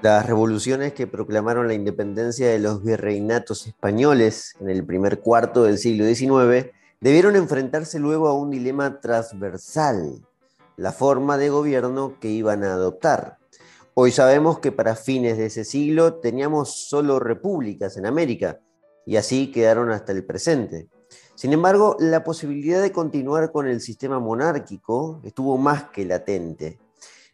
Las revoluciones que proclamaron la independencia de los virreinatos españoles en el primer cuarto del siglo XIX debieron enfrentarse luego a un dilema transversal, la forma de gobierno que iban a adoptar. Hoy sabemos que para fines de ese siglo teníamos solo repúblicas en América y así quedaron hasta el presente. Sin embargo, la posibilidad de continuar con el sistema monárquico estuvo más que latente.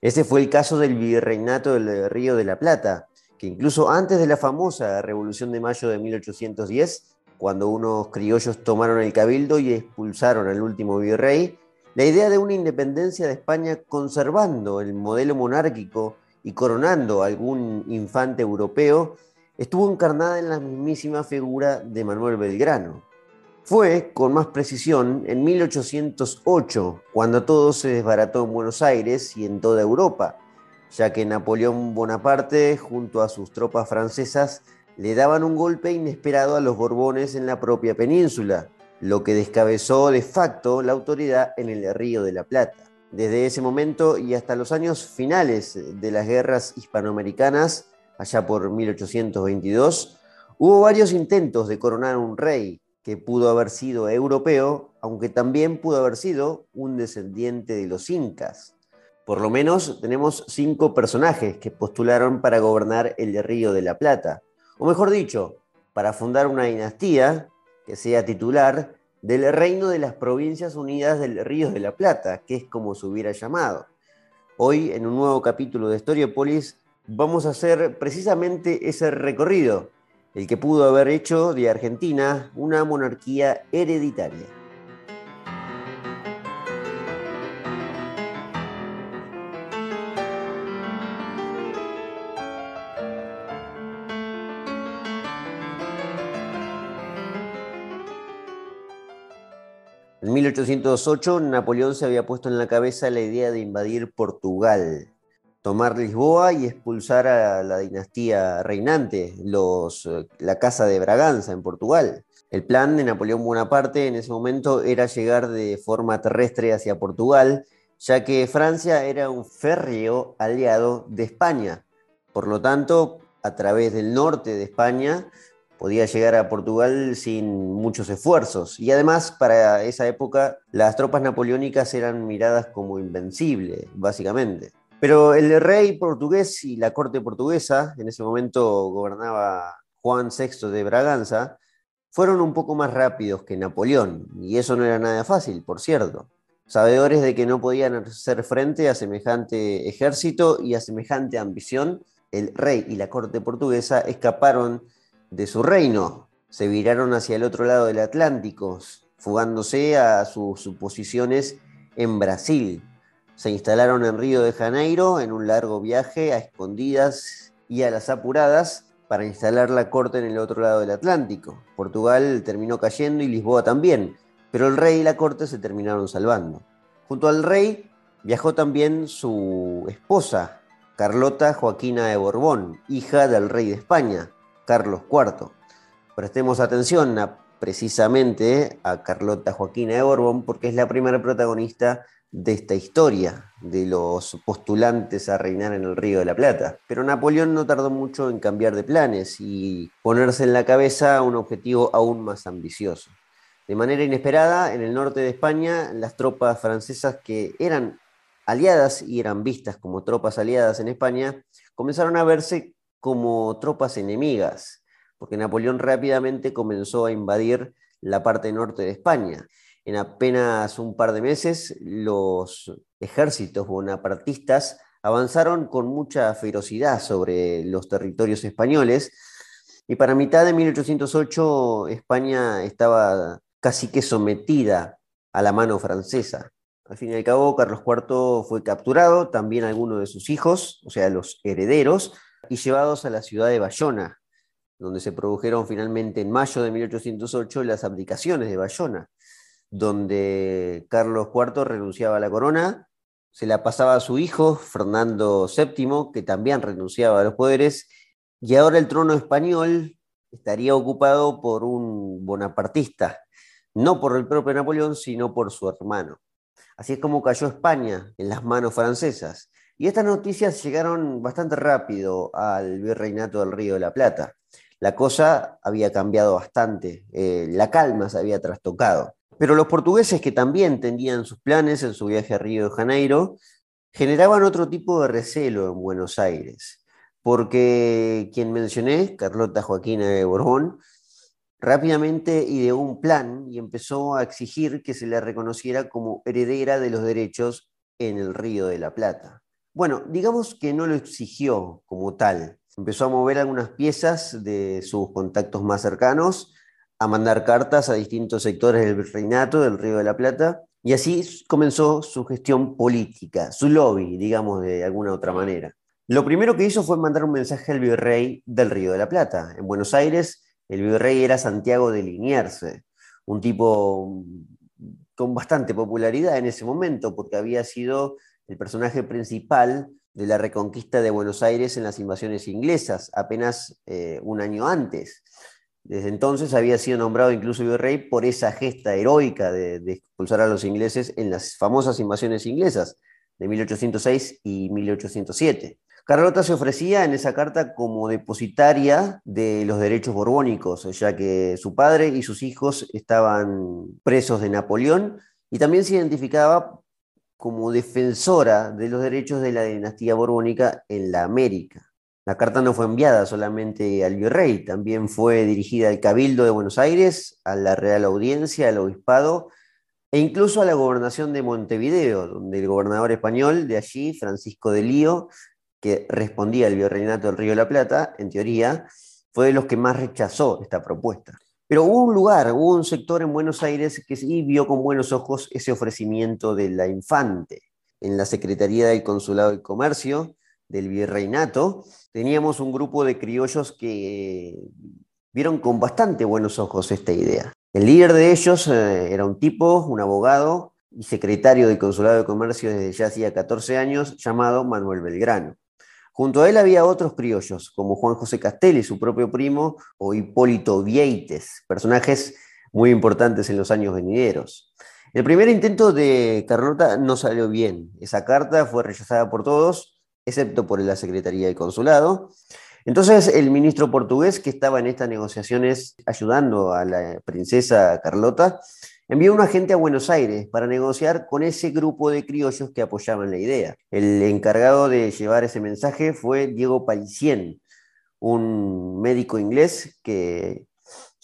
Ese fue el caso del virreinato del Río de la Plata, que incluso antes de la famosa Revolución de Mayo de 1810, cuando unos criollos tomaron el cabildo y expulsaron al último virrey, la idea de una independencia de España conservando el modelo monárquico y coronando algún infante europeo estuvo encarnada en la mismísima figura de Manuel Belgrano. Fue, con más precisión, en 1808, cuando todo se desbarató en Buenos Aires y en toda Europa, ya que Napoleón Bonaparte, junto a sus tropas francesas, le daban un golpe inesperado a los Borbones en la propia península, lo que descabezó de facto la autoridad en el Río de la Plata. Desde ese momento y hasta los años finales de las guerras hispanoamericanas, allá por 1822, hubo varios intentos de coronar un rey, que pudo haber sido europeo, aunque también pudo haber sido un descendiente de los incas. Por lo menos tenemos cinco personajes que postularon para gobernar el Río de la Plata, o mejor dicho, para fundar una dinastía que sea titular del Reino de las Provincias Unidas del Río de la Plata, que es como se hubiera llamado. Hoy, en un nuevo capítulo de Historiopolis, vamos a hacer precisamente ese recorrido el que pudo haber hecho de Argentina una monarquía hereditaria. En 1808 Napoleón se había puesto en la cabeza la idea de invadir Portugal tomar Lisboa y expulsar a la dinastía reinante, eh, la Casa de Braganza en Portugal. El plan de Napoleón Bonaparte en ese momento era llegar de forma terrestre hacia Portugal, ya que Francia era un férreo aliado de España. Por lo tanto, a través del norte de España podía llegar a Portugal sin muchos esfuerzos. Y además, para esa época, las tropas napoleónicas eran miradas como invencibles, básicamente. Pero el rey portugués y la corte portuguesa, en ese momento gobernaba Juan VI de Braganza, fueron un poco más rápidos que Napoleón, y eso no era nada fácil, por cierto. Sabedores de que no podían hacer frente a semejante ejército y a semejante ambición, el rey y la corte portuguesa escaparon de su reino, se viraron hacia el otro lado del Atlántico, fugándose a sus posiciones en Brasil, se instalaron en Río de Janeiro en un largo viaje a escondidas y a las apuradas para instalar la corte en el otro lado del Atlántico. Portugal terminó cayendo y Lisboa también, pero el rey y la corte se terminaron salvando. Junto al rey viajó también su esposa, Carlota Joaquina de Borbón, hija del rey de España, Carlos IV. Prestemos atención precisamente a Carlota Joaquina de Borbón porque es la primera protagonista de esta historia de los postulantes a reinar en el Río de la Plata. Pero Napoleón no tardó mucho en cambiar de planes y ponerse en la cabeza un objetivo aún más ambicioso. De manera inesperada, en el norte de España, las tropas francesas que eran aliadas y eran vistas como tropas aliadas en España, comenzaron a verse como tropas enemigas, porque Napoleón rápidamente comenzó a invadir la parte norte de España en apenas un par de meses, los ejércitos bonapartistas avanzaron con mucha ferocidad sobre los territorios españoles y para mitad de 1808 España estaba casi que sometida a la mano francesa. Al fin y al cabo, Carlos IV fue capturado, también algunos de sus hijos, o sea, los herederos, y llevados a la ciudad de Bayona, donde se produjeron finalmente en mayo de 1808 las abdicaciones de Bayona donde Carlos IV renunciaba a la corona, se la pasaba a su hijo, Fernando VII, que también renunciaba a los poderes, y ahora el trono español estaría ocupado por un bonapartista, no por el propio Napoleón, sino por su hermano. Así es como cayó España en las manos francesas. Y estas noticias llegaron bastante rápido al virreinato del Río de la Plata. La cosa había cambiado bastante, eh, la calma se había trastocado. Pero los portugueses que también tenían sus planes en su viaje a Río de Janeiro, generaban otro tipo de recelo en Buenos Aires, porque quien mencioné, Carlota Joaquina de Borbón, rápidamente ideó un plan y empezó a exigir que se le reconociera como heredera de los derechos en el Río de la Plata. Bueno, digamos que no lo exigió como tal. Empezó a mover algunas piezas de sus contactos más cercanos, a mandar cartas a distintos sectores del reinato del Río de la Plata, y así comenzó su gestión política, su lobby, digamos de alguna otra manera. Lo primero que hizo fue mandar un mensaje al virrey del Río de la Plata. En Buenos Aires el virrey era Santiago de Liniers, un tipo con bastante popularidad en ese momento, porque había sido el personaje principal de la reconquista de Buenos Aires en las invasiones inglesas, apenas eh, un año antes. Desde entonces había sido nombrado incluso virrey por esa gesta heroica de, expulsar a los ingleses en las famosas invasiones inglesas de 1806 y 1807. Carlota se ofrecía en esa carta como depositaria de los derechos borbónicos, ya que su padre y sus hijos estaban presos de Napoleón y también se identificaba como defensora de los derechos de la dinastía borbónica en la América. La carta no fue enviada solamente al virrey, también fue dirigida al Cabildo de Buenos Aires, a la Real Audiencia, al Obispado e incluso a la gobernación de Montevideo, donde el gobernador español de allí, Francisco de Lío, que respondía al virreinato del Río de la Plata, en teoría, fue de los que más rechazó esta propuesta. Pero hubo un lugar, hubo un sector en Buenos Aires que sí vio con buenos ojos ese ofrecimiento de la infante. En la Secretaría del Consulado de Comercio del Virreinato teníamos un grupo de criollos que vieron con bastante buenos ojos esta idea. El líder de ellos eh, era un tipo, un abogado y secretario del Consulado de Comercio desde ya hacía 14 años, llamado Manuel Belgrano. Junto a él había otros criollos, como Juan José Castelli, su propio primo, o Hipólito Vieites, personajes muy importantes en los años venideros. El primer intento de Carlota no salió bien. Esa carta fue rechazada por todos, excepto por la Secretaría del Consulado. Entonces el ministro portugués que estaba en estas negociaciones ayudando a la princesa Carlota envió un agente a Buenos Aires para negociar con ese grupo de criollos que apoyaban la idea. El encargado de llevar ese mensaje fue Diego Parisien, un médico inglés que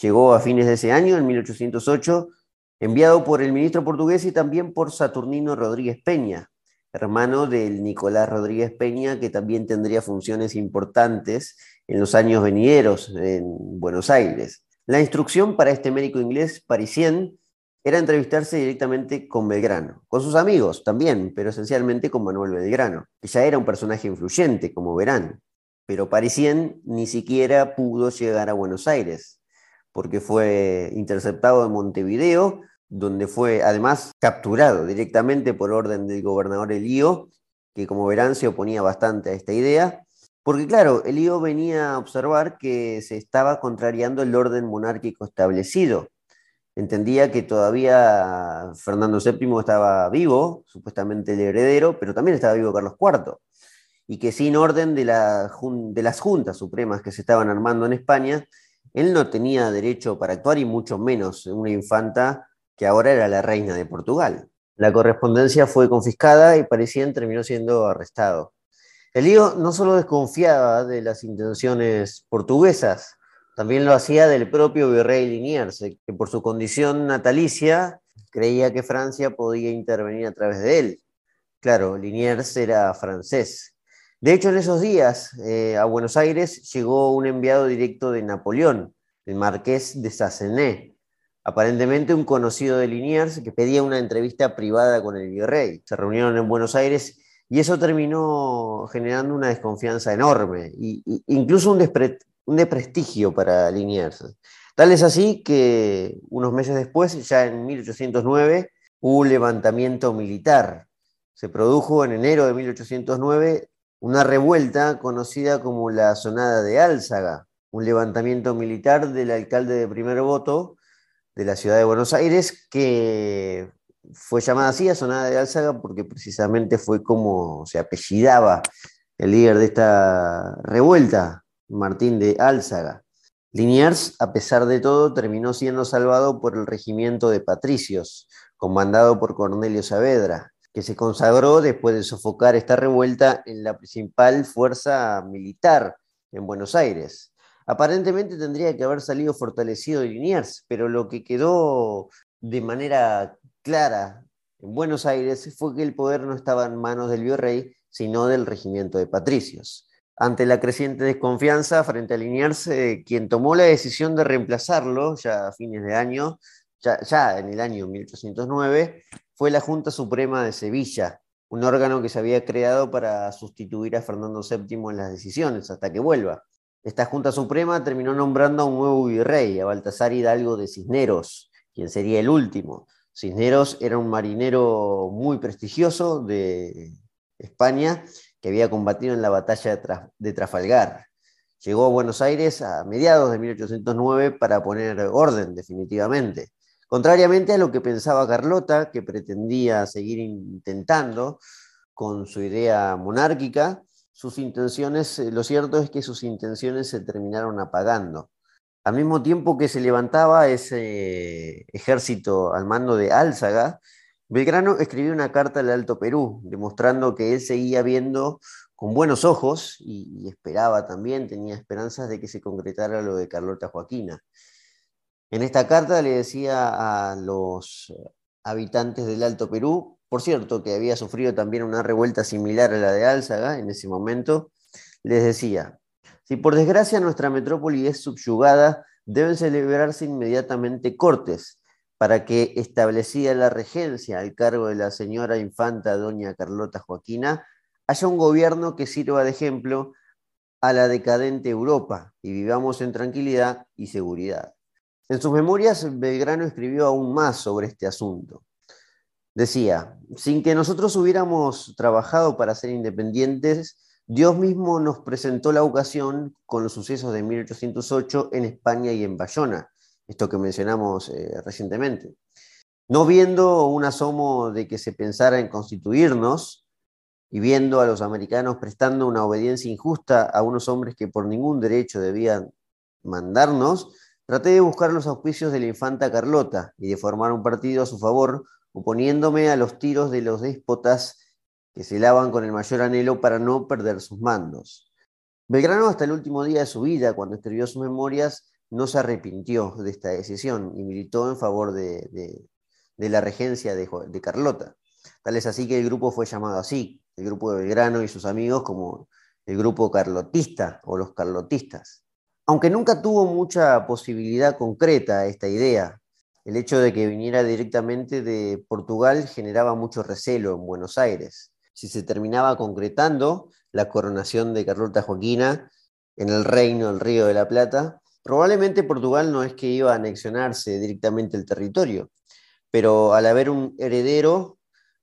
llegó a fines de ese año, en 1808, enviado por el ministro portugués y también por Saturnino Rodríguez Peña, hermano del Nicolás Rodríguez Peña, que también tendría funciones importantes en los años venideros en Buenos Aires. La instrucción para este médico inglés, Parisien, era entrevistarse directamente con Belgrano, con sus amigos también, pero esencialmente con Manuel Belgrano, que ya era un personaje influyente, como verán. Pero Parisien ni siquiera pudo llegar a Buenos Aires, porque fue interceptado en Montevideo, donde fue además capturado directamente por orden del gobernador Elío, que como verán se oponía bastante a esta idea, porque claro, Elío venía a observar que se estaba contrariando el orden monárquico establecido. Entendía que todavía Fernando VII estaba vivo, supuestamente el heredero, pero también estaba vivo Carlos IV, y que sin orden de, de las juntas supremas que se estaban armando en España, él no tenía derecho para actuar y mucho menos una infanta que ahora era la reina de Portugal. La correspondencia fue confiscada y parecían terminó siendo arrestado. El no solo desconfiaba de las intenciones portuguesas, también lo hacía del propio virrey Liniers, que por su condición natalicia creía que Francia podía intervenir a través de él. Claro, Liniers era francés. De hecho, en esos días eh, a Buenos Aires llegó un enviado directo de Napoleón, el marqués de Sassené, aparentemente un conocido de Liniers que pedía una entrevista privada con el virrey. Se reunieron en Buenos Aires y eso terminó generando una desconfianza enorme, e incluso un, un desprestigio para Liniers. Tal es así que unos meses después, ya en 1809, hubo un levantamiento militar. Se produjo en enero de 1809 una revuelta conocida como la Sonada de Álzaga, un levantamiento militar del alcalde de primer voto de la ciudad de Buenos Aires que fue llamada así, Asonada de Álzaga, porque precisamente fue como se apellidaba el líder de esta revuelta, Martín de Álzaga. Liniers, a pesar de todo, terminó siendo salvado por el regimiento de patricios, comandado por Cornelio Saavedra, que se consagró después de sofocar esta revuelta en la principal fuerza militar en Buenos Aires. Aparentemente tendría que haber salido fortalecido Liniers, pero lo que quedó de manera clara en Buenos Aires fue que el poder no estaba en manos del virrey, sino del regimiento de patricios. Ante la creciente desconfianza frente a Liniers, eh, quien tomó la decisión de reemplazarlo ya a fines de año, ya, ya en el año 1809, fue la Junta Suprema de Sevilla, un órgano que se había creado para sustituir a Fernando VII en las decisiones hasta que vuelva. Esta Junta Suprema terminó nombrando a un nuevo virrey, a Baltasar Hidalgo de Cisneros, quien sería el último. Cisneros era un marinero muy prestigioso de España que había combatido en la batalla de Trafalgar. Llegó a Buenos Aires a mediados de 1809 para poner orden definitivamente. Contrariamente a lo que pensaba Carlota, que pretendía seguir intentando con su idea monárquica, sus intenciones, eh, lo cierto es que sus intenciones se terminaron apagando. Al mismo tiempo que se levantaba ese ejército al mando de Álzaga, Belgrano escribió una carta al Alto Perú, demostrando que él seguía viendo con buenos ojos y, esperaba también, tenía esperanzas de que se concretara lo de Carlota Joaquina. En esta carta le decía a los habitantes del Alto Perú, por cierto, que había sufrido también una revuelta similar a la de Álzaga en ese momento, les decía, si por desgracia nuestra metrópoli es subyugada, deben celebrarse inmediatamente cortes para que, establecida la regencia al cargo de la señora infanta doña Carlota Joaquina, haya un gobierno que sirva de ejemplo a la decadente Europa y vivamos en tranquilidad y seguridad. En sus memorias, Belgrano escribió aún más sobre este asunto. Decía, sin que nosotros hubiéramos trabajado para ser independientes, Dios mismo nos presentó la ocasión con los sucesos de 1808 en España y en Bayona, esto que mencionamos eh, recientemente. No viendo un asomo de que se pensara en constituirnos y viendo a los americanos prestando una obediencia injusta a unos hombres que por ningún derecho debían mandarnos, traté de buscar los auspicios de la infanta Carlota y de formar un partido a su favor, oponiéndome a los tiros de los déspotas que se lavan con el mayor anhelo para no perder sus mandos. Belgrano hasta el último día de su vida, cuando escribió sus memorias, no se arrepintió de esta decisión y militó en favor de, la regencia de, de, Carlota. Tal es así que el grupo fue llamado así, el grupo de Belgrano y sus amigos como el grupo carlotista o los carlotistas. Aunque nunca tuvo mucha posibilidad concreta esta idea, el hecho de que viniera directamente de Portugal generaba mucho recelo en Buenos Aires. Si se terminaba concretando la coronación de Carlota Joaquina en el reino del Río de la Plata, Probablemente Portugal no es que iba a anexionarse directamente el territorio, pero al haber un heredero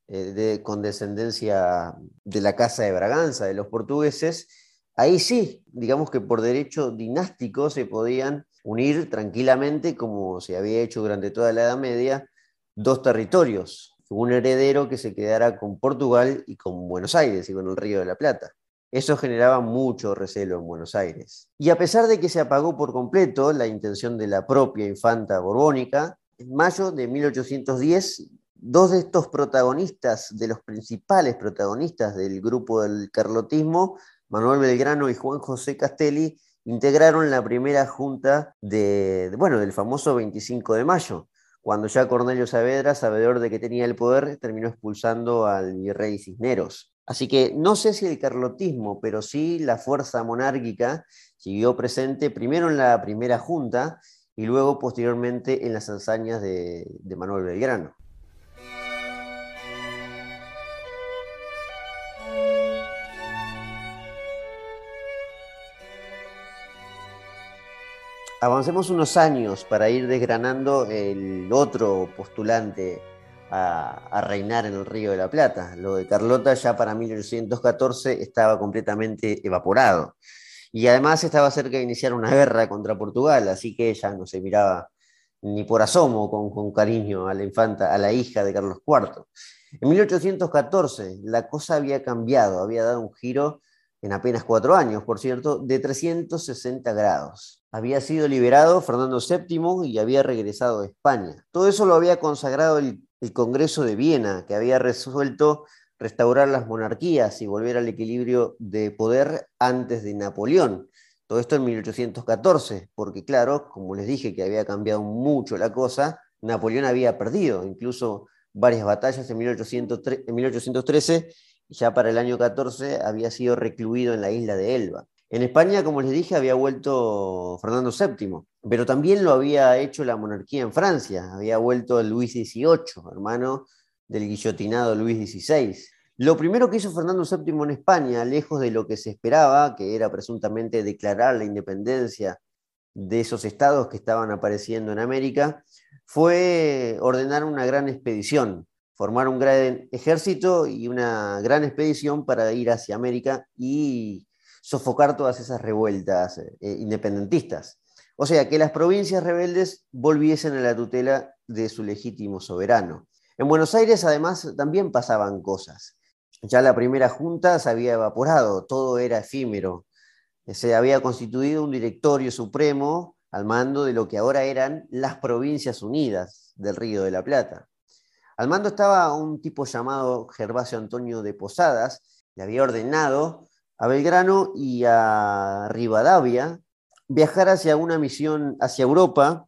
eh, con descendencia de la Casa de Braganza, de los portugueses, ahí sí, digamos que por derecho dinástico se podían unir tranquilamente, como se había hecho durante toda la Edad Media, dos territorios, un heredero que se quedara con Portugal y con Buenos Aires y con el Río de la Plata. Eso generaba mucho recelo en Buenos Aires. Y a pesar de que se apagó por completo la intención de la propia infanta borbónica, en mayo de 1810, dos de estos protagonistas, de los principales protagonistas del grupo del carlotismo, Manuel Belgrano y Juan José Castelli, integraron la primera junta de, bueno, del famoso 25 de mayo, cuando ya Cornelio Saavedra, sabedor de que tenía el poder, terminó expulsando al virrey Cisneros. Así que no sé si el carlotismo, pero sí la fuerza monárquica siguió presente primero en la primera junta y luego posteriormente en las hazañas de, Manuel Belgrano. Avancemos unos años para ir desgranando el otro postulante a, reinar en el Río de la Plata. Lo de Carlota ya para 1814 estaba completamente evaporado. Y además estaba cerca de iniciar una guerra contra Portugal, así que ya no se miraba ni por asomo con, con cariño a la infanta, a la hija de Carlos IV. En 1814 la cosa había cambiado, había dado un giro en apenas cuatro años, por cierto, de 360 grados. Había sido liberado Fernando VII y había regresado a España. Todo eso lo había consagrado el, Congreso de Viena, que había resuelto restaurar las monarquías y volver al equilibrio de poder antes de Napoleón. Todo esto en 1814, porque claro, como les dije que había cambiado mucho la cosa, Napoleón había perdido incluso varias batallas en, 1813 y ya para el año 14 había sido recluido en la isla de Elba. En España, como les dije, había vuelto Fernando VII, pero también lo había hecho la monarquía en Francia, había vuelto Luis XVIII, hermano del guillotinado Luis XVI. Lo primero que hizo Fernando VII en España, lejos de lo que se esperaba, que era presuntamente declarar la independencia de esos estados que estaban apareciendo en América, fue ordenar una gran expedición, formar un gran ejército y una gran expedición para ir hacia América y sofocar todas esas revueltas eh, independentistas. O sea, que las provincias rebeldes volviesen a la tutela de su legítimo soberano. En Buenos Aires además también pasaban cosas. Ya la primera junta se había evaporado, todo era efímero. Se había constituido un directorio supremo al mando de lo que ahora eran las Provincias Unidas del Río de la Plata. Al mando estaba un tipo llamado Gervasio Antonio de Posadas, le había ordenado a Belgrano y a Rivadavia viajar hacia una misión hacia Europa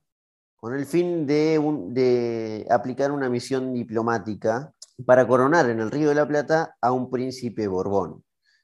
con el fin de, aplicar una misión diplomática para coronar en el Río de la Plata a un príncipe Borbón.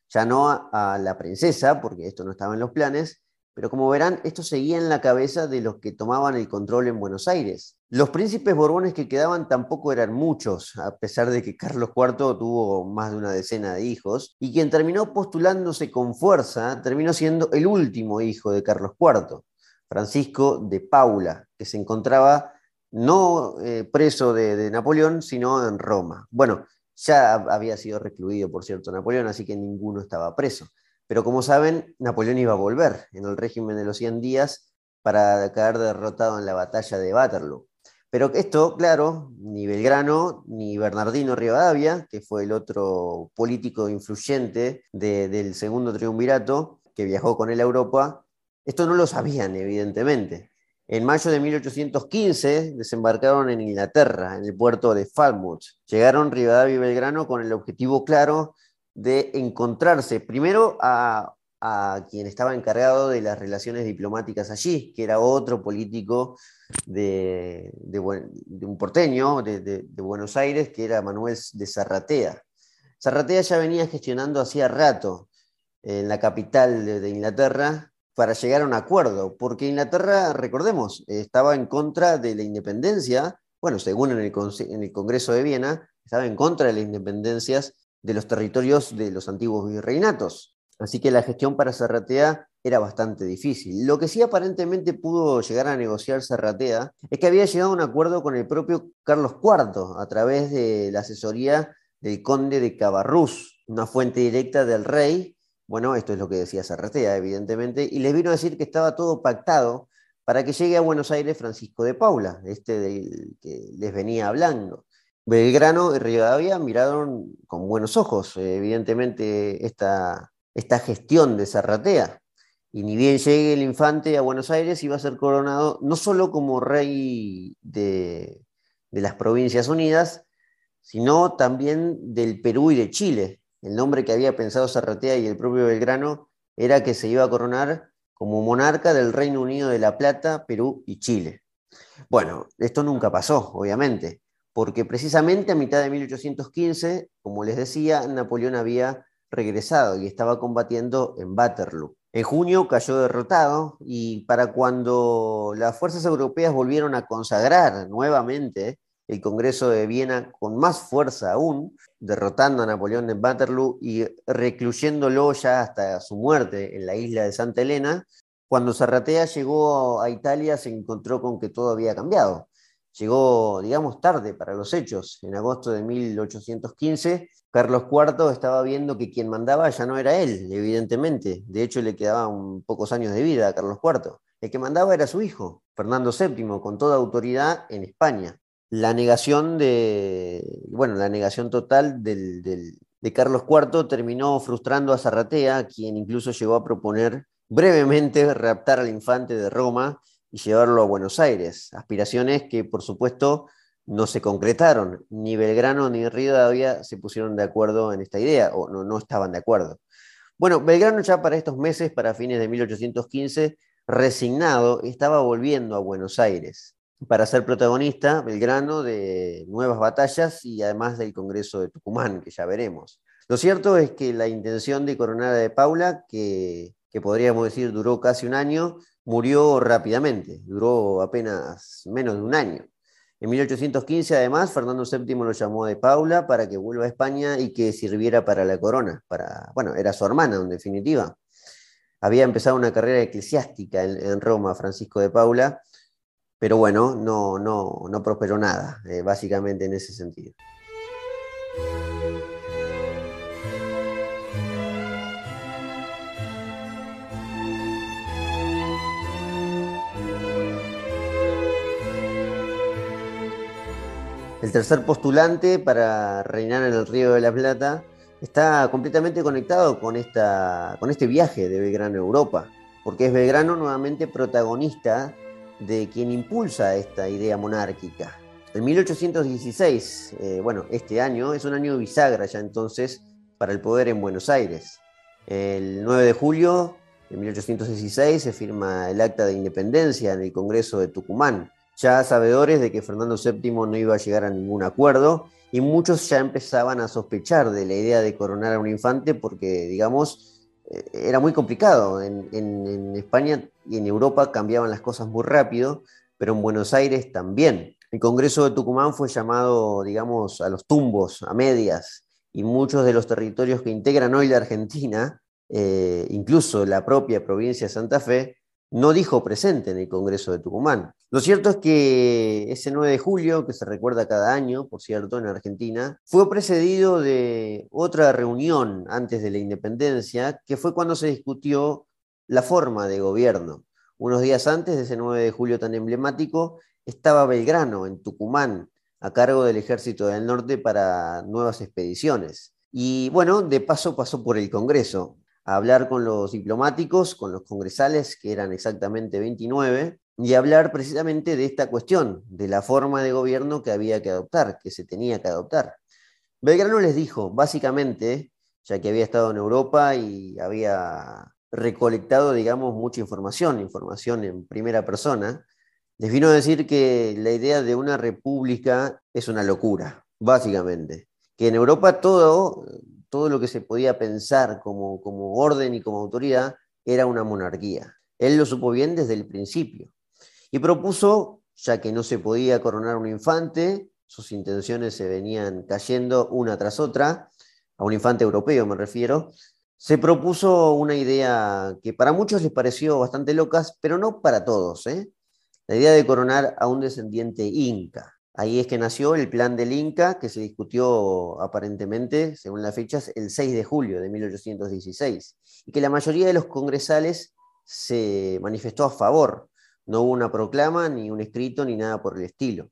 Ya no a, la princesa, porque esto no estaba en los planes, pero como verán, esto seguía en la cabeza de los que tomaban el control en Buenos Aires. Los príncipes borbones que quedaban tampoco eran muchos, a pesar de que Carlos IV tuvo más de una decena de hijos, y quien terminó postulándose con fuerza terminó siendo el último hijo de Carlos IV. Francisco de Paula, que se encontraba no eh, preso de, Napoleón, sino en Roma. Bueno, ya había sido recluido, por cierto, Napoleón, así que ninguno estaba preso. Pero como saben, Napoleón iba a volver en el régimen de los 100 días para caer derrotado en la batalla de Waterloo. Pero esto, claro, ni Belgrano ni Bernardino Rivadavia, que fue el otro político influyente del segundo triunvirato, que viajó con él a Europa, esto no lo sabían, evidentemente. En mayo de 1815 desembarcaron en Inglaterra, en el puerto de Falmouth. Llegaron Rivadavia y Belgrano con el objetivo claro de encontrarse primero a, quien estaba encargado de las relaciones diplomáticas allí, que era otro político de, un porteño de, Buenos Aires, que era Manuel de Zarratea. Zarratea ya venía gestionando hacía rato en la capital de Inglaterra para llegar a un acuerdo, porque Inglaterra, recordemos, estaba en contra de la independencia, bueno, según en el, en el Congreso de Viena, estaba en contra de las independencias de los territorios de los antiguos virreinatos. Así que la gestión para Serratea era bastante difícil. Lo que sí aparentemente pudo llegar a negociar Serratea es que había llegado a un acuerdo con el propio Carlos IV a través de la asesoría del conde de Cabarrús, una fuente directa del rey bueno, esto es lo que decía Sarratea, evidentemente, y les vino a decir que estaba todo pactado para que llegue a Buenos Aires Francisco de Paula, este del que les venía hablando. Belgrano y Rivadavia miraron con buenos ojos, evidentemente, esta, esta gestión de Zarratea. Y ni bien llegue el infante a Buenos Aires, iba a ser coronado no solo como rey de, de las Provincias Unidas, sino también del Perú y de Chile, el nombre que había pensado Zarratea y el propio Belgrano era que se iba a coronar como monarca del Reino Unido de La Plata, Perú y Chile. Bueno, esto nunca pasó, obviamente, porque precisamente a mitad de 1815, como les decía, Napoleón había regresado y estaba combatiendo en Waterloo. En junio cayó derrotado y para cuando las fuerzas europeas volvieron a consagrar nuevamente el Congreso de Viena con más fuerza aún, derrotando a Napoleón en Waterloo y recluyéndolo ya hasta su muerte en la isla de Santa Elena, cuando Zarratea llegó a Italia se encontró con que todo había cambiado. Llegó, digamos, tarde para los hechos. En agosto de 1815, Carlos IV estaba viendo que quien mandaba ya no era él, evidentemente. De hecho, le quedaban pocos años de vida a Carlos IV. El que mandaba era su hijo, Fernando VII, con toda autoridad en España. La negación de, bueno, la negación total de Carlos IV terminó frustrando a Zarratea, quien incluso llegó a proponer brevemente raptar al infante de Roma y llevarlo a Buenos Aires, aspiraciones que por supuesto no se concretaron. Ni Belgrano ni Rivadavia se pusieron de acuerdo en esta idea, o no, no estaban de acuerdo. Bueno, Belgrano ya para estos meses, para fines de 1815, resignado, estaba volviendo a Buenos Aires para ser protagonista, Belgrano, de nuevas batallas y además del Congreso de Tucumán, que ya veremos. Lo cierto es que la intención de coronar de Paula, que, que podríamos decir duró casi un año, murió rápidamente, duró apenas menos de un año. En 1815, además, Fernando VII lo llamó de Paula para que vuelva a España y que sirviera para la corona. Para, bueno, era su hermana, en definitiva. Había empezado una carrera eclesiástica en, Roma, Francisco de Paula, pero bueno, no, no, no prosperó nada, eh, básicamente en ese sentido. El tercer postulante para reinar en el Río de la Plata está completamente conectado con, esta, con este viaje de Belgrano a Europa, porque es Belgrano nuevamente protagonista de quien impulsa esta idea monárquica. En 1816, eh, bueno, este año es un año bisagra ya entonces para el poder en Buenos Aires. El 9 de julio de 1816 se firma el Acta de Independencia en el Congreso de Tucumán ya sabedores de que Fernando VII no iba a llegar a ningún acuerdo y muchos ya empezaban a sospechar de la idea de coronar a un infante porque, digamos, eh, era muy complicado. En, España y en Europa cambiaban las cosas muy rápido, pero en Buenos Aires también. El Congreso de Tucumán fue llamado, digamos, a los tumbos, a medias, y muchos de los territorios que integran hoy la Argentina, eh, incluso la propia provincia de Santa Fe, no dijo presente en el Congreso de Tucumán. Lo cierto es que ese 9 de julio, que se recuerda cada año, por cierto, en Argentina, fue precedido de otra reunión antes de la independencia, que fue cuando se discutió la forma de gobierno. Unos días antes de ese 9 de julio tan emblemático, estaba Belgrano, en Tucumán, a cargo del Ejército del Norte para nuevas expediciones. Y bueno, de paso pasó por el Congreso a hablar con los diplomáticos, con los congresales, que eran exactamente 29, y hablar precisamente de esta cuestión, de la forma de gobierno que había que adoptar, que se tenía que adoptar. Belgrano les dijo, básicamente, ya que había estado en Europa y había recolectado, digamos, mucha información, información en primera persona, les vino a decir que la idea de una república es una locura, básicamente. Que en Europa todo todo lo que se podía pensar como, como orden y como autoridad era una monarquía. Él lo supo bien desde el principio y propuso, ya que no se podía coronar un infante, sus intenciones se venían cayendo una tras otra, a un infante europeo me refiero, se propuso una idea que para muchos les pareció bastante locas, pero no para todos. ¿eh? La idea de coronar a un descendiente inca. Ahí es que nació el plan del Inca, que se discutió aparentemente, según las fechas, el 6 de julio de 1816, y que la mayoría de los congresales se manifestó a favor. No hubo una proclama, ni un escrito, ni nada por el estilo.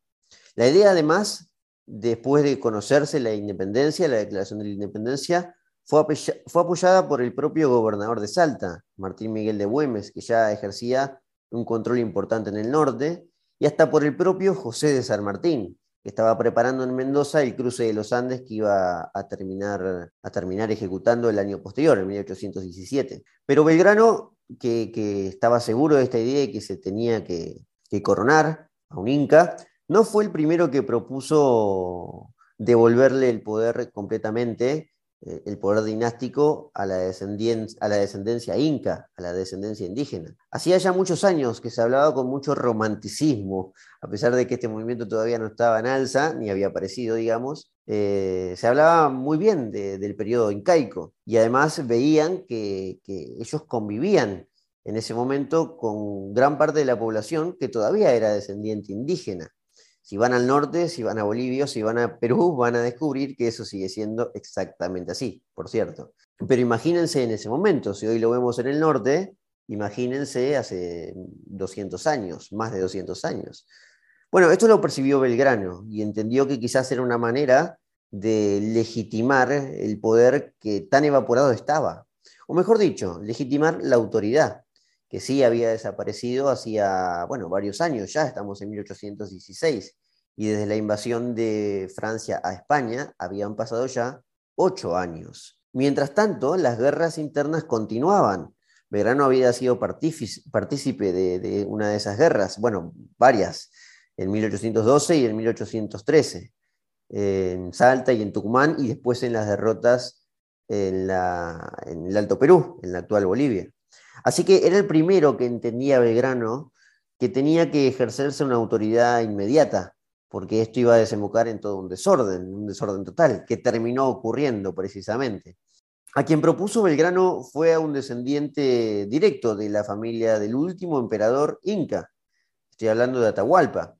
La idea, además, después de conocerse la independencia, la declaración de la independencia, fue, apoyada por el propio gobernador de Salta, Martín Miguel de Güemes, que ya ejercía un control importante en el norte, y hasta por el propio José de San Martín, que estaba preparando en Mendoza el cruce de los Andes que iba a terminar, a terminar ejecutando el año posterior, en 1817. Pero Belgrano, que, estaba seguro de esta idea y que se tenía que, coronar a un inca, no fue el primero que propuso devolverle el poder completamente el poder dinástico a la, a la descendencia inca, a la descendencia indígena. Hacía ya muchos años que se hablaba con mucho romanticismo, a pesar de que este movimiento todavía no estaba en alza, ni había aparecido, digamos, eh, se hablaba muy bien del periodo incaico y además veían que, que ellos convivían en ese momento con gran parte de la población que todavía era descendiente indígena. Si van al norte, si van a Bolivia, si van a Perú, van a descubrir que eso sigue siendo exactamente así, por cierto. Pero imagínense en ese momento, si hoy lo vemos en el norte, Imagínense hace 200 años, más de 200 años. Bueno, esto lo percibió Belgrano y entendió que quizás era una manera de legitimar el poder que tan evaporado estaba. O mejor dicho, legitimar la autoridad, que sí había desaparecido hacía, bueno, varios años ya, estamos en 1816, y desde la invasión de Francia a España habían pasado ya ocho años. Mientras tanto, las guerras internas continuaban. Belgrano había sido partícipe de, una de esas guerras, bueno, varias, en 1812 y en 1813, en Salta y en Tucumán, y después en las derrotas en, en el Alto Perú, en la actual Bolivia. Así que era el primero que entendía Belgrano que tenía que ejercerse una autoridad inmediata, porque esto iba a desembocar en todo un desorden, un desorden total, que terminó ocurriendo precisamente. A quien propuso Belgrano fue a un descendiente directo de la familia del último emperador inca. Estoy hablando de Atahualpa.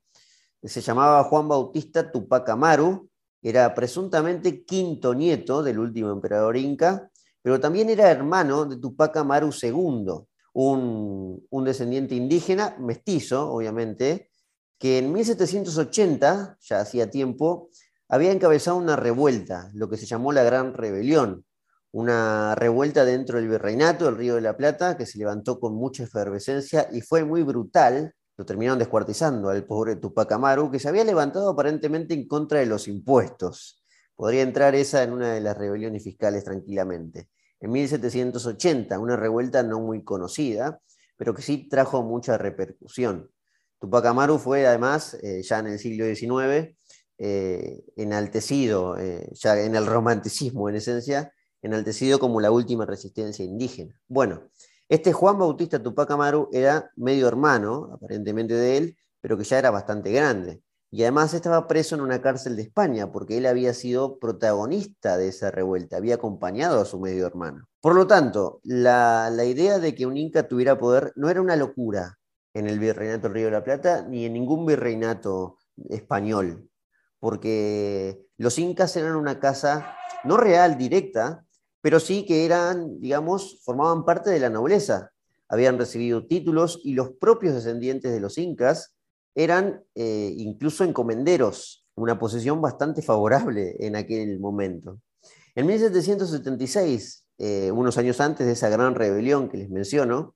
Se llamaba Juan Bautista Tupac Amaru, era presuntamente quinto nieto del último emperador inca, pero también era hermano de Tupac Amaru II, un, un descendiente indígena, mestizo, obviamente, que en 1780, ya hacía tiempo, había encabezado una revuelta, lo que se llamó la Gran Rebelión, una revuelta dentro del virreinato del Río de la Plata que se levantó con mucha efervescencia y fue muy brutal. Lo terminaron descuartizando al pobre Tupac Amaru, que se había levantado aparentemente en contra de los impuestos. Podría entrar esa en una de las rebeliones fiscales tranquilamente. En 1780, una revuelta no muy conocida, pero que sí trajo mucha repercusión. Tupac Amaru fue además, eh, ya en el siglo XIX, eh, enaltecido, eh, ya en el romanticismo en esencia, enaltecido como la última resistencia indígena. Bueno, este Juan Bautista Tupac Amaru era medio hermano, aparentemente de él, pero que ya era bastante grande. Y además estaba preso en una cárcel de España, porque él había sido protagonista de esa revuelta, había acompañado a su medio hermano. Por lo tanto, la, la idea de que un inca tuviera poder no era una locura en el virreinato del Río de la Plata, ni en ningún virreinato español, porque los incas eran una casa no real, directa, pero sí que eran, digamos, formaban parte de la nobleza, habían recibido títulos y los propios descendientes de los incas eran eh, incluso encomenderos, una posición bastante favorable en aquel momento. En 1776, eh, unos años antes de esa gran rebelión que les menciono,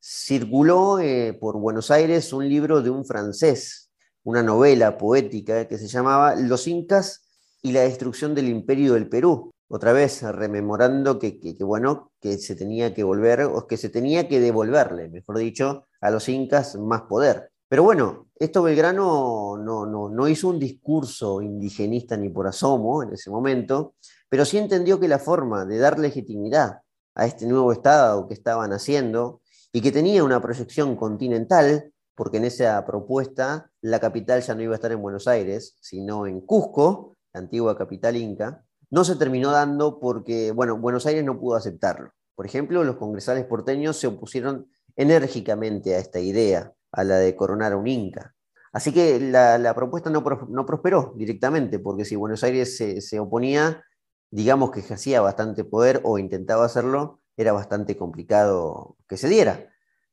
circuló eh, por Buenos Aires un libro de un francés, una novela poética que se llamaba Los Incas y la destrucción del imperio del Perú, otra vez rememorando que, bueno, que se tenía que volver, o que se tenía que devolverle, mejor dicho, a los incas más poder. Pero bueno, esto Belgrano no, hizo un discurso indigenista ni por asomo en ese momento, pero sí entendió que la forma de dar legitimidad a este nuevo Estado que estaban haciendo y que tenía una proyección continental, porque en esa propuesta la capital ya no iba a estar en Buenos Aires, sino en Cusco, la antigua capital inca, no se terminó dando porque, bueno, Buenos Aires no pudo aceptarlo. Por ejemplo, los congresales porteños se opusieron enérgicamente a esta idea, a la de coronar a un inca. Así que la, propuesta no, prosperó directamente, porque si Buenos Aires se, oponía, digamos que hacía bastante poder o intentaba hacerlo, era bastante complicado que se diera.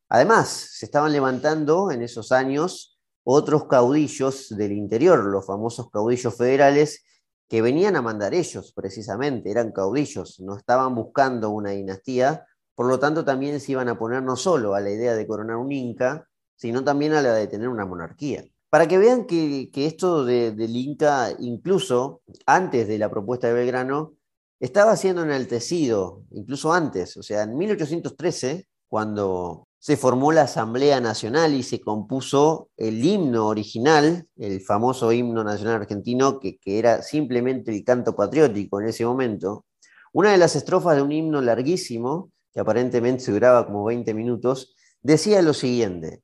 Además, se estaban levantando en esos años otros caudillos del interior, los famosos caudillos federales, que venían a mandar ellos precisamente, eran caudillos, no estaban buscando una dinastía, por lo tanto también se iban a poner no solo a la idea de coronar un inca, sino también a la de tener una monarquía. Para que vean que, esto del Inca, incluso antes de la propuesta de Belgrano, estaba siendo enaltecido, incluso antes, o sea, en 1813, cuando se formó la Asamblea Nacional y se compuso el himno original, el famoso himno nacional argentino, que, era simplemente el canto patriótico en ese momento. Una de las estrofas de un himno larguísimo, que aparentemente se duraba como 20 minutos, decía lo siguiente,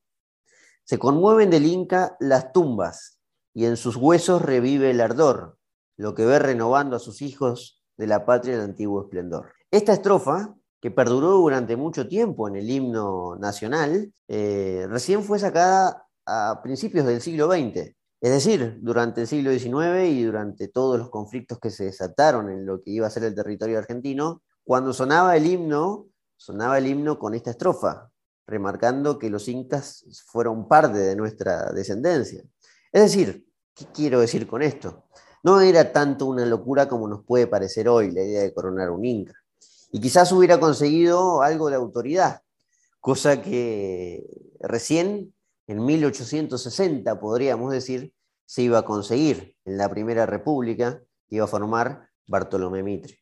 se conmueven del Inca las tumbas y en sus huesos revive el ardor, lo que ve renovando a sus hijos de la patria el antiguo esplendor. Esta estrofa que perduró durante mucho tiempo en el himno nacional, eh, recién fue sacada a principios del siglo XX. Es decir, durante el siglo XIX y durante todos los conflictos que se desataron en lo que iba a ser el territorio argentino, cuando sonaba el himno, sonaba el himno con esta estrofa. Remarcando que los incas fueron parte de nuestra descendencia. Es decir, ¿qué quiero decir con esto? No era tanto una locura como nos puede parecer hoy la idea de coronar un inca. Y quizás hubiera conseguido algo de autoridad, cosa que recién en 1860, podríamos decir, se iba a conseguir en la Primera República que iba a formar Bartolomé Mitre.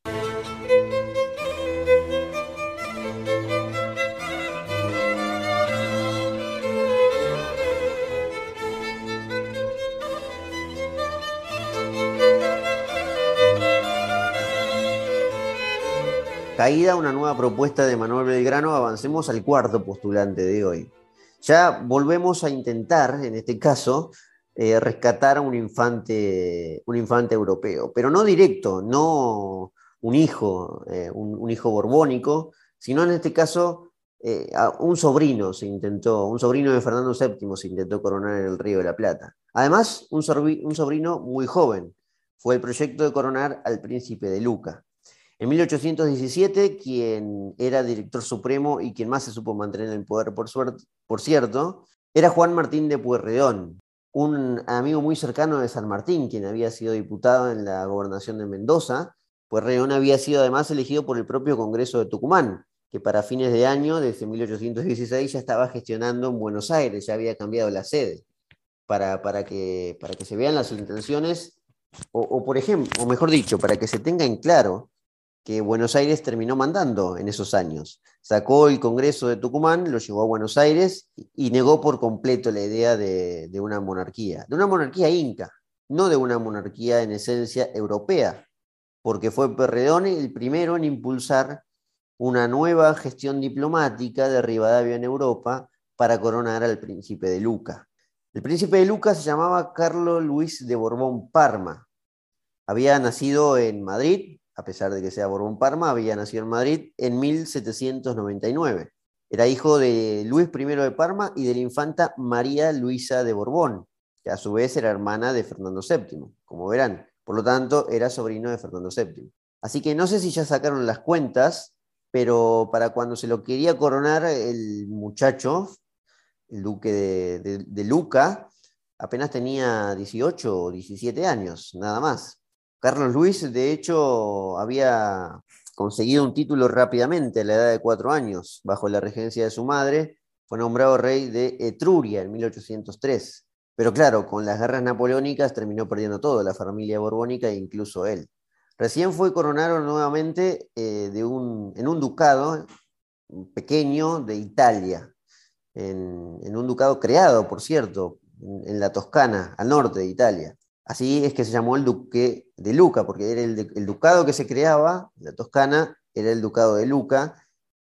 Una nueva propuesta de Manuel Belgrano, avancemos al cuarto postulante de hoy. Ya volvemos a intentar, en este caso, eh, rescatar a un infante, un infante europeo, pero no directo, no un hijo, eh, un, hijo borbónico, sino en este caso eh, un sobrino se intentó, un sobrino de Fernando VII se intentó coronar en el Río de la Plata. Además, un sobrino muy joven. Fue el proyecto de coronar al príncipe de Luca. En 1817, quien era director supremo y quien más se supo mantener en el poder, por, suerte, por cierto, era Juan Martín de Pueyrredón, un amigo muy cercano de San Martín, quien había sido diputado en la gobernación de Mendoza. Pueyrredón había sido además elegido por el propio Congreso de Tucumán, que para fines de año, desde 1816, ya estaba gestionando en Buenos Aires, ya había cambiado la sede, para, para, que, para que se vean las intenciones, o, o por ejemplo, o mejor dicho, para que se tenga en claro que Buenos Aires terminó mandando en esos años. Sacó el Congreso de Tucumán, lo llevó a Buenos Aires y negó por completo la idea de, una monarquía, de una monarquía inca, no de una monarquía en esencia europea, porque fue Perredone el primero en impulsar una nueva gestión diplomática de Rivadavia en Europa para coronar al príncipe de Luca. El príncipe de Luca se llamaba Carlos Luis de Borbón Parma. Había nacido en Madrid, a pesar de que sea Borbón Parma, había nacido en Madrid en 1799. Era hijo de Luis I de Parma y de la infanta María Luisa de Borbón, que a su vez era hermana de Fernando VII, como verán. Por lo tanto, era sobrino de Fernando VII. Así que no sé si ya sacaron las cuentas, pero para cuando se lo quería coronar el muchacho, el duque de, de Luca, apenas tenía 18 o 17 años, nada más. Carlos Luis, de hecho, había conseguido un título rápidamente a la edad de cuatro años, bajo la regencia de su madre, fue nombrado rey de Etruria en 1803. Pero claro, con las guerras napoleónicas terminó perdiendo todo, la familia borbónica e incluso él. Recién fue coronado nuevamente eh, en un ducado pequeño de Italia, en, un ducado creado, por cierto, en la Toscana, al norte de Italia. Así es que se llamó el duque de Luca, porque era el, ducado que se creaba, la Toscana, era el ducado de Luca,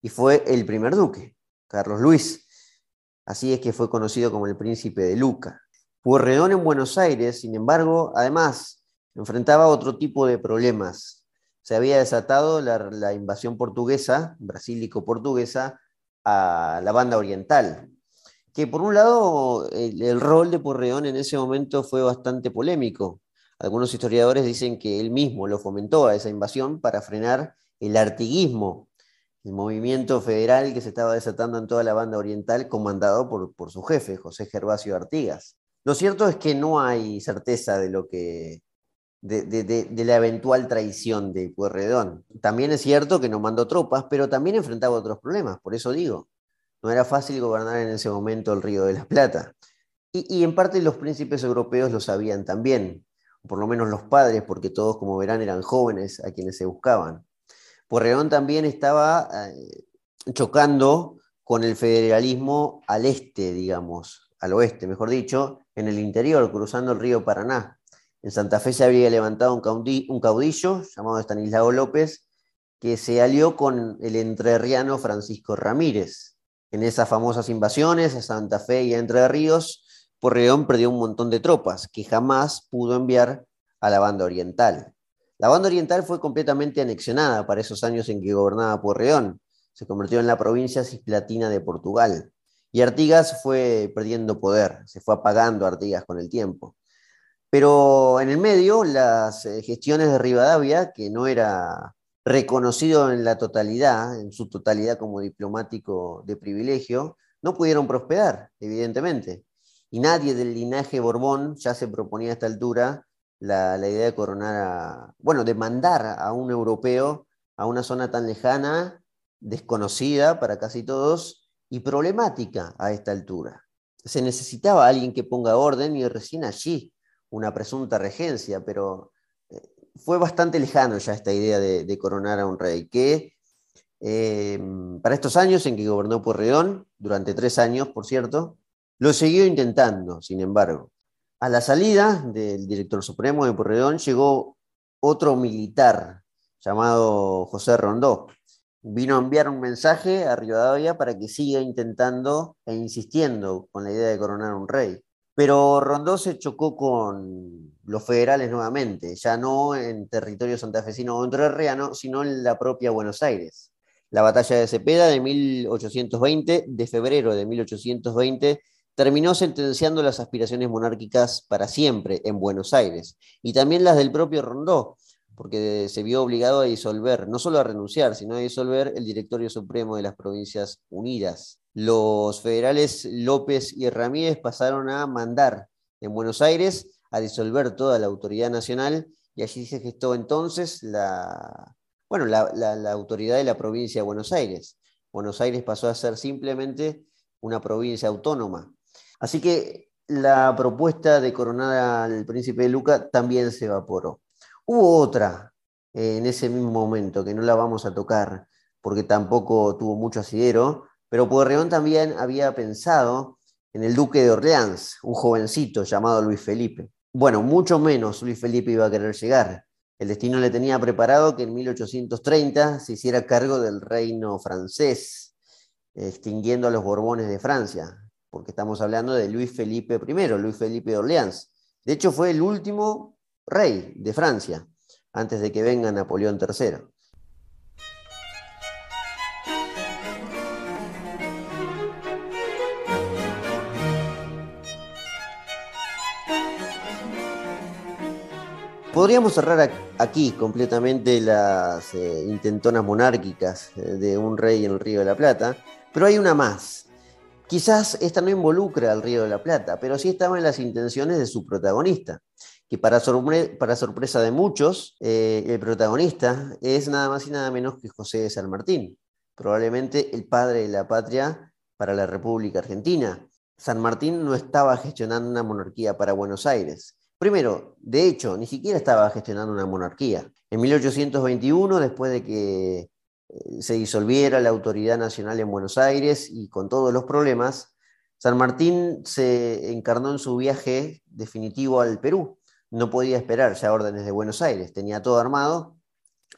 y fue el primer duque, Carlos Luis. Así es que fue conocido como el príncipe de Luca. Pueyrredón en Buenos Aires, sin embargo, además, enfrentaba otro tipo de problemas. Se había desatado la invasión portuguesa, brasílico-portuguesa, a la banda oriental, que por un lado el, rol de Porreón en ese momento fue bastante polémico. Algunos historiadores dicen que él mismo lo fomentó a esa invasión para frenar el artiguismo, el movimiento federal que se estaba desatando en toda la banda oriental, comandado por, su jefe, José Gervasio Artigas. Lo cierto es que no hay certeza de lo que de, de, la eventual traición de Pueyrredón. También es cierto que no mandó tropas, pero también enfrentaba otros problemas, por eso digo, no era fácil gobernar en ese momento el Río de la Plata. Y, en parte los príncipes europeos lo sabían también, por lo menos los padres, porque todos, como verán, eran jóvenes a quienes se buscaban. Porreón también estaba eh, chocando con el federalismo al este, digamos, al oeste, mejor dicho, en el interior, cruzando el río Paraná. En Santa Fe se había levantado un caudillo llamado Estanislao López, que se alió con el entrerriano Francisco Ramírez. En esas famosas invasiones a Santa Fe y a Entre Ríos, Porreón perdió un montón de tropas que jamás pudo enviar a la banda oriental. La banda oriental fue completamente anexionada para esos años en que gobernaba Porreón. Se convirtió en la provincia cisplatina de Portugal. Y Artigas fue perdiendo poder, se fue apagando Artigas con el tiempo. Pero en el medio, las eh, gestiones de Rivadavia, que no era reconocido en la totalidad, en su totalidad como diplomático de privilegio, no pudieron prosperar, evidentemente. Y nadie del linaje Borbón ya se proponía a esta altura la, idea de coronar a, bueno, de mandar a un europeo a una zona tan lejana, desconocida para casi todos y problemática a esta altura. Se necesitaba alguien que ponga orden y recién allí una presunta regencia, pero fue bastante lejano ya esta idea de, coronar a un rey, que eh, para estos años en que gobernó Porredón, durante tres años, por cierto, lo siguió intentando, sin embargo. A la salida del director supremo de Porredón llegó otro militar llamado José Rondó. Vino a enviar un mensaje a Rivadavia para que siga intentando e insistiendo con la idea de coronar un rey. Pero Rondó se chocó con los federales nuevamente, ya no en territorio santafesino o entrerriano, sino en la propia Buenos Aires. La batalla de Cepeda de 1820, de febrero de 1820, terminó sentenciando las aspiraciones monárquicas para siempre en Buenos Aires y también las del propio Rondó, porque se vio obligado a disolver, no solo a renunciar, sino a disolver el Directorio Supremo de las Provincias Unidas. Los federales López y Ramírez pasaron a mandar en Buenos Aires a disolver toda la autoridad nacional y allí se gestó entonces la, bueno, la, autoridad de la provincia de Buenos Aires. Buenos Aires pasó a ser simplemente una provincia autónoma, Así que la propuesta de coronar al príncipe de Luca también se evaporó. Hubo otra eh, en ese mismo momento, que no la vamos a tocar porque tampoco tuvo mucho asidero, pero Pueyrredón también había pensado en el duque de Orleans, un jovencito llamado Luis Felipe. Bueno, mucho menos Luis Felipe iba a querer llegar. El destino le tenía preparado que en 1830 se hiciera cargo del reino francés, extinguiendo a los Borbones de Francia porque estamos hablando de Luis Felipe I, Luis Felipe de Orleans. De hecho, fue el último rey de Francia, antes de que venga Napoleón III. Podríamos cerrar aquí completamente las eh, intentonas monárquicas eh, de un rey en el Río de la Plata, pero hay una más, Quizás esta no involucra al Río de la Plata, pero sí estaba en las intenciones de su protagonista, que para, sorpresa de muchos, eh, el protagonista es nada más y nada menos que José de San Martín, probablemente el padre de la patria para la República Argentina. San Martín no estaba gestionando una monarquía para Buenos Aires. Primero, de hecho, ni siquiera estaba gestionando una monarquía. En 1821, después de que eh, se disolviera la autoridad nacional en Buenos Aires y con todos los problemas, San Martín se encarnó en su viaje definitivo al Perú. No podía esperar ya órdenes de Buenos Aires, tenía todo armado,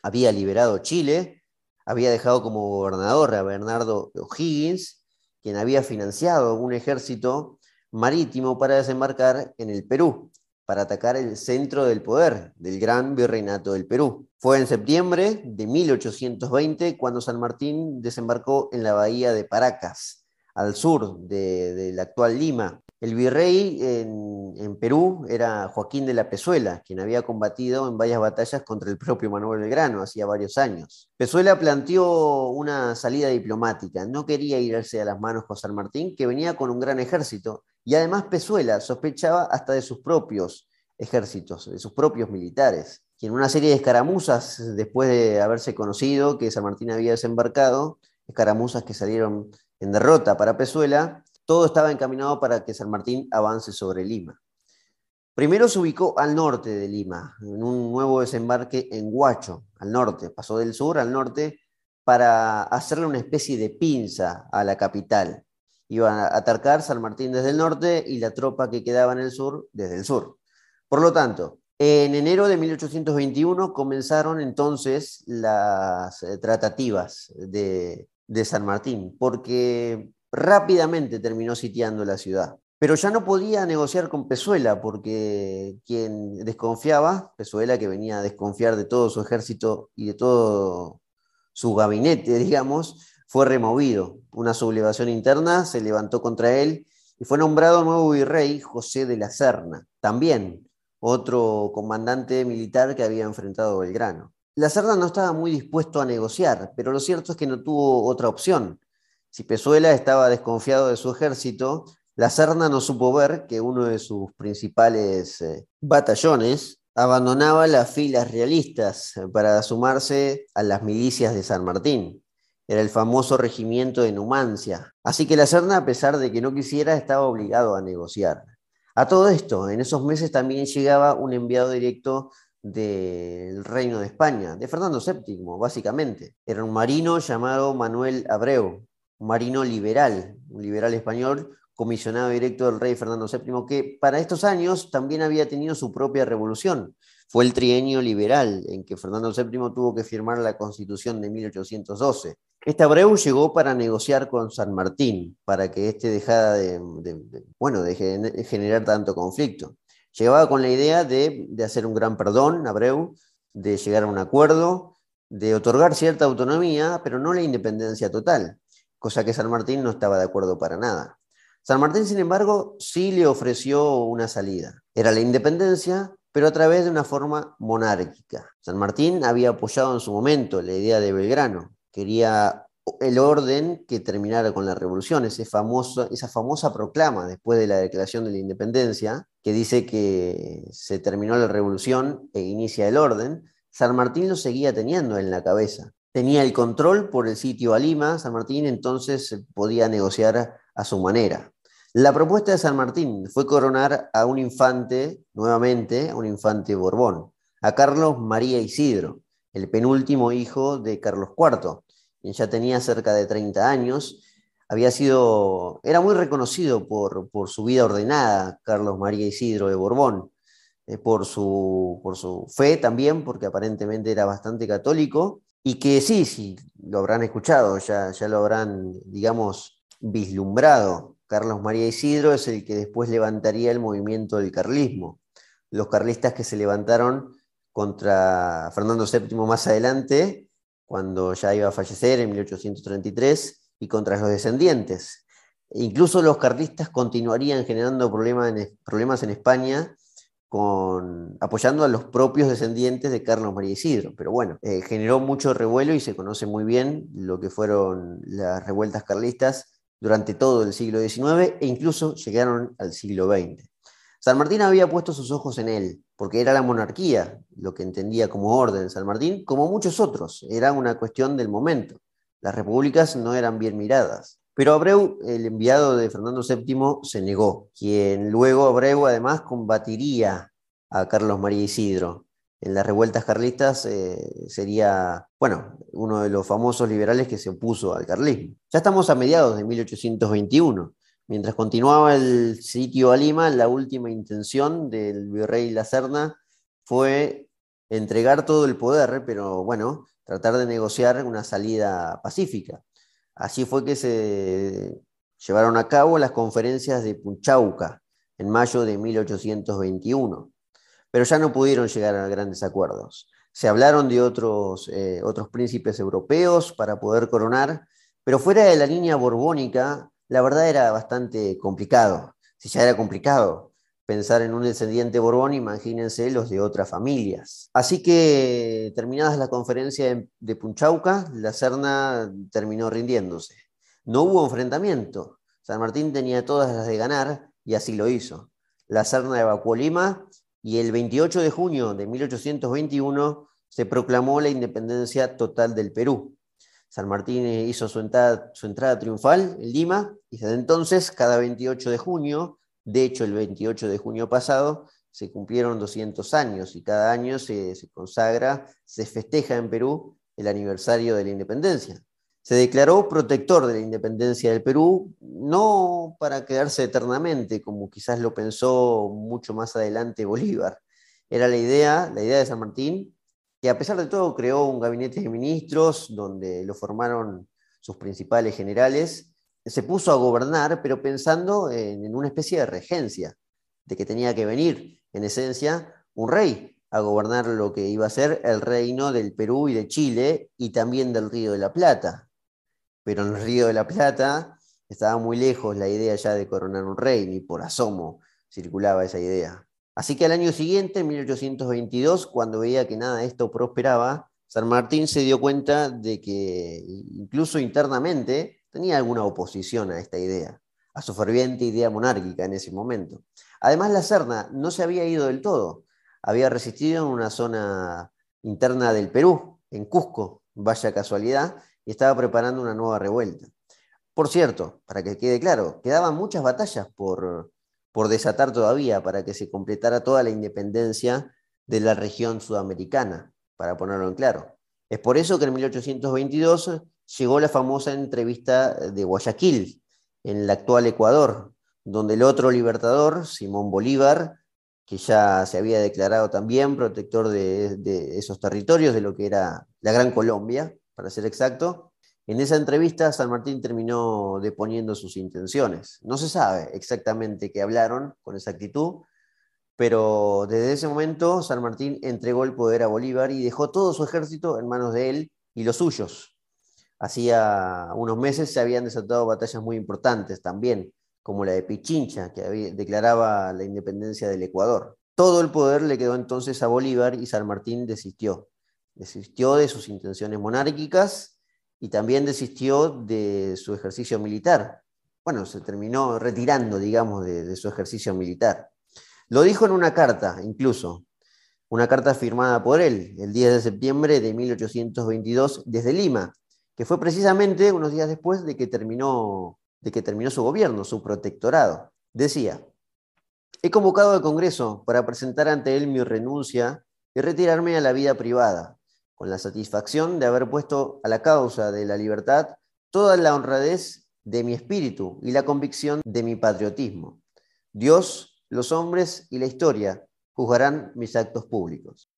había liberado Chile, había dejado como gobernador a Bernardo O'Higgins, quien había financiado un ejército marítimo para desembarcar en el Perú para atacar el centro del poder del gran virreinato del Perú. Fue en septiembre de 1820 cuando San Martín desembarcó en la bahía de Paracas, al sur de, la actual Lima. El virrey en, Perú era Joaquín de la Pezuela, quien había combatido en varias batallas contra el propio Manuel Belgrano hacía varios años. Pezuela planteó una salida diplomática, no quería irse a las manos con San Martín, que venía con un gran ejército y además Pezuela sospechaba hasta de sus propios ejércitos, de sus propios militares, que en una serie de escaramuzas, después de haberse conocido que San Martín había desembarcado, escaramuzas que salieron en derrota para Pezuela, todo estaba encaminado para que San Martín avance sobre Lima. Primero se ubicó al norte de Lima, en un nuevo desembarque en Huacho, al norte, pasó del sur al norte para hacerle una especie de pinza a la capital iban a atacar San Martín desde el norte y la tropa que quedaba en el sur desde el sur. Por lo tanto, en enero de 1821 comenzaron entonces las eh, tratativas de, de San Martín, porque rápidamente terminó sitiando la ciudad. Pero ya no podía negociar con Pezuela, porque quien desconfiaba, Pezuela que venía a desconfiar de todo su ejército y de todo su gabinete, digamos, fue removido. Una sublevación interna se levantó contra él y fue nombrado nuevo virrey José de la Serna, también otro comandante militar que había enfrentado a Belgrano. La Serna no estaba muy dispuesto a negociar, pero lo cierto es que no tuvo otra opción. Si Pezuela estaba desconfiado de su ejército, la Serna no supo ver que uno de sus principales eh, batallones abandonaba las filas realistas para sumarse a las milicias de San Martín. Era el famoso regimiento de Numancia. Así que la Serna, a pesar de que no quisiera, estaba obligado a negociar. A todo esto, en esos meses también llegaba un enviado directo del Reino de España, de Fernando VII, básicamente. Era un marino llamado Manuel Abreu, marino liberal, un liberal español comisionado directo del rey Fernando VII, que para estos años también había tenido su propia revolución. Fue el trienio liberal en que Fernando VII tuvo que firmar la constitución de 1812. Este Abreu llegó para negociar con San Martín, para que éste dejara de, bueno, generar tanto conflicto. Llegaba con la idea de, de hacer un gran perdón, Abreu, de llegar a un acuerdo, de otorgar cierta autonomía, pero no la independencia total, cosa que San Martín no estaba de acuerdo para nada. San Martín, sin embargo, sí le ofreció una salida. Era la independencia, pero a través de una forma monárquica. San Martín había apoyado en su momento la idea de Belgrano. Quería el orden que terminara con la revolución, esa famosa proclama después de la declaración de la independencia, que dice que se terminó la revolución e inicia el orden, San Martín lo seguía teniendo en la cabeza. Tenía el control por el sitio a Lima, San Martín entonces podía negociar a su manera. La propuesta de San Martín fue coronar a un infante, nuevamente, a un infante Borbón, a Carlos María Isidro, el penúltimo hijo de Carlos IV, quien ya tenía cerca de 30 años. Había sido, era muy reconocido por, por su vida ordenada, Carlos María Isidro de Borbón, eh, por, su, por su fe también, porque aparentemente era bastante católico, y que sí, sí, lo habrán escuchado, ya, ya lo habrán, digamos, vislumbrado Carlos María Isidro es el que después levantaría el movimiento del carlismo. Los carlistas que se levantaron contra Fernando VII más adelante, cuando ya iba a fallecer en 1833, y contra los descendientes. Incluso los carlistas continuarían generando problemas en, España apoyando a los propios descendientes de Carlos María Isidro. Pero bueno, eh, generó mucho revuelo y se conoce muy bien lo que fueron las revueltas carlistas durante todo el siglo XIX e incluso llegaron al siglo XX. San Martín había puesto sus ojos en él, porque era la monarquía lo que entendía como orden San Martín, como muchos otros, era una cuestión del momento. Las repúblicas no eran bien miradas. Pero Abreu, el enviado de Fernando VII, se negó, quien luego Abreu además combatiría a Carlos María Isidro, en las revueltas carlistas eh, sería, bueno, uno de los famosos liberales que se opuso al carlismo. Ya estamos a mediados de 1821. Mientras continuaba el sitio a Lima, la última intención del virrey La Serna fue entregar todo el poder, pero bueno, tratar de negociar una salida pacífica. Así fue que se llevaron a cabo las conferencias de Punchauca en mayo de 1821 pero ya no pudieron llegar a grandes acuerdos. Se hablaron de otros, eh, otros príncipes europeos para poder coronar, pero fuera de la línea borbónica, la verdad era bastante complicado. Si ya era complicado pensar en un descendiente borbón, imagínense los de otras familias. Así que, terminadas la conferencia de Punchauca, la Serna terminó rindiéndose. No hubo enfrentamiento. San Martín tenía todas las de ganar y así lo hizo. La Serna evacuó Lima y el 28 de junio de 1821 se proclamó la independencia total del Perú. San Martín hizo su entrada, su entrada triunfal en Lima y desde entonces, cada 28 de junio, de hecho el 28 de junio pasado, se cumplieron 200 años y cada año se, consagra, se festeja en Perú el aniversario de la independencia se declaró protector de la independencia del Perú, no para quedarse eternamente, como quizás lo pensó mucho más adelante Bolívar. Era la idea, la idea de San Martín, que a pesar de todo creó un gabinete de ministros donde lo formaron sus principales generales, se puso a gobernar, pero pensando en, una especie de regencia, de que tenía que venir, en esencia, un rey a gobernar lo que iba a ser el reino del Perú y de Chile y también del Río de la Plata, pero en el Río de la Plata estaba muy lejos la idea ya de coronar un rey, ni por asomo circulaba esa idea. Así que al año siguiente, en 1822, cuando veía que nada de esto prosperaba, San Martín se dio cuenta de que incluso internamente tenía alguna oposición a esta idea, a su ferviente idea monárquica en ese momento. Además, la Serna no se había ido del todo, había resistido en una zona interna del Perú, en Cusco, vaya casualidad, y estaba preparando una nueva revuelta. Por cierto, para que quede claro, quedaban muchas batallas por, por desatar todavía para que se completara toda la independencia de la región sudamericana, para ponerlo en claro. Es por eso que en 1822 llegó la famosa entrevista de Guayaquil, en el actual Ecuador, donde el otro libertador, Simón Bolívar, que ya se había declarado también protector de, esos territorios, de lo que era la Gran Colombia, para ser exacto, en esa entrevista San Martín terminó deponiendo sus intenciones. No se sabe exactamente qué hablaron con exactitud, pero desde ese momento San Martín entregó el poder a Bolívar y dejó todo su ejército en manos de él y los suyos. Hacía unos meses se habían desatado batallas muy importantes también, como la de Pichincha, que declaraba la independencia del Ecuador. Todo el poder le quedó entonces a Bolívar y San Martín desistió. Desistió de sus intenciones monárquicas y también desistió de su ejercicio militar. Bueno, se terminó retirando, digamos, de, su ejercicio militar. Lo dijo en una carta, incluso, una carta firmada por él el 10 de septiembre de 1822 desde Lima, que fue precisamente unos días después de que terminó de que terminó su gobierno, su protectorado. Decía, he convocado al Congreso para presentar ante él mi renuncia y retirarme a la vida privada, con la satisfacción de haber puesto a la causa de la libertad toda la honradez de mi espíritu y la convicción de mi patriotismo. Dios, los hombres y la historia juzgarán mis actos públicos.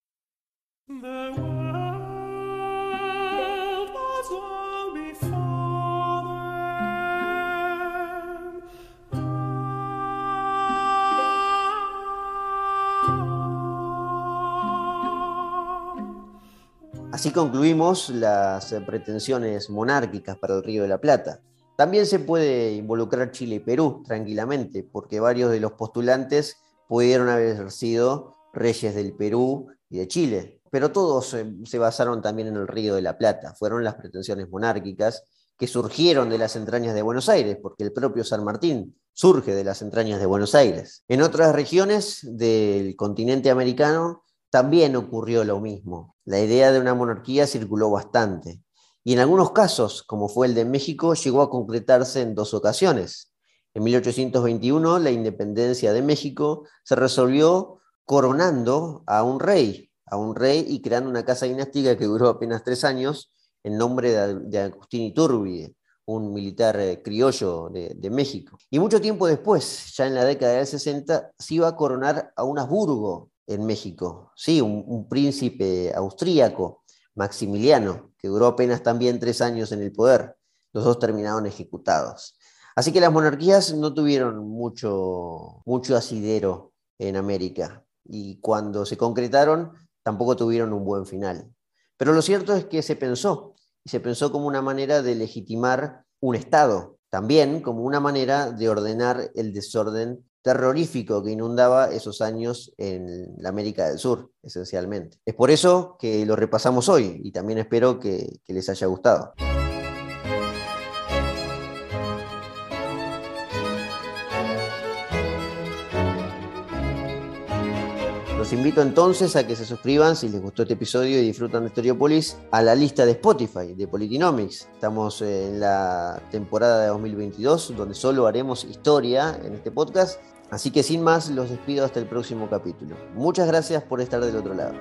Así concluimos las eh, pretensiones monárquicas para el Río de la Plata. También se puede involucrar Chile y Perú tranquilamente, porque varios de los postulantes pudieron haber sido reyes del Perú y de Chile, pero todos eh, se basaron también en el Río de la Plata. Fueron las pretensiones monárquicas que surgieron de las entrañas de Buenos Aires, porque el propio San Martín surge de las entrañas de Buenos Aires. En otras regiones del continente americano también ocurrió lo mismo. La idea de una monarquía circuló bastante y en algunos casos, como fue el de México, llegó a concretarse en dos ocasiones. En 1821, la independencia de México se resolvió coronando a un rey, a un rey y creando una casa dinástica que duró apenas tres años en nombre de, Agustín Iturbide, un militar eh, criollo de, de, México. Y mucho tiempo después, ya en la década del 60, se iba a coronar a un Habsburgo en México. Sí, un, príncipe austríaco, Maximiliano, que duró apenas también tres años en el poder. Los dos terminaron ejecutados. Así que las monarquías no tuvieron mucho, mucho asidero en América y cuando se concretaron tampoco tuvieron un buen final. Pero lo cierto es que se pensó, y se pensó como una manera de legitimar un Estado, también como una manera de ordenar el desorden terrorífico que inundaba esos años en la América del Sur, esencialmente. Es por eso que lo repasamos hoy y también espero que, que les haya gustado. Los invito entonces a que se suscriban si les gustó este episodio y disfrutan de Historiopolis a la lista de Spotify de Politinomics. Estamos en la temporada de 2022 donde solo haremos historia en este podcast. Así que sin más los despido hasta el próximo capítulo. Muchas gracias por estar del otro lado.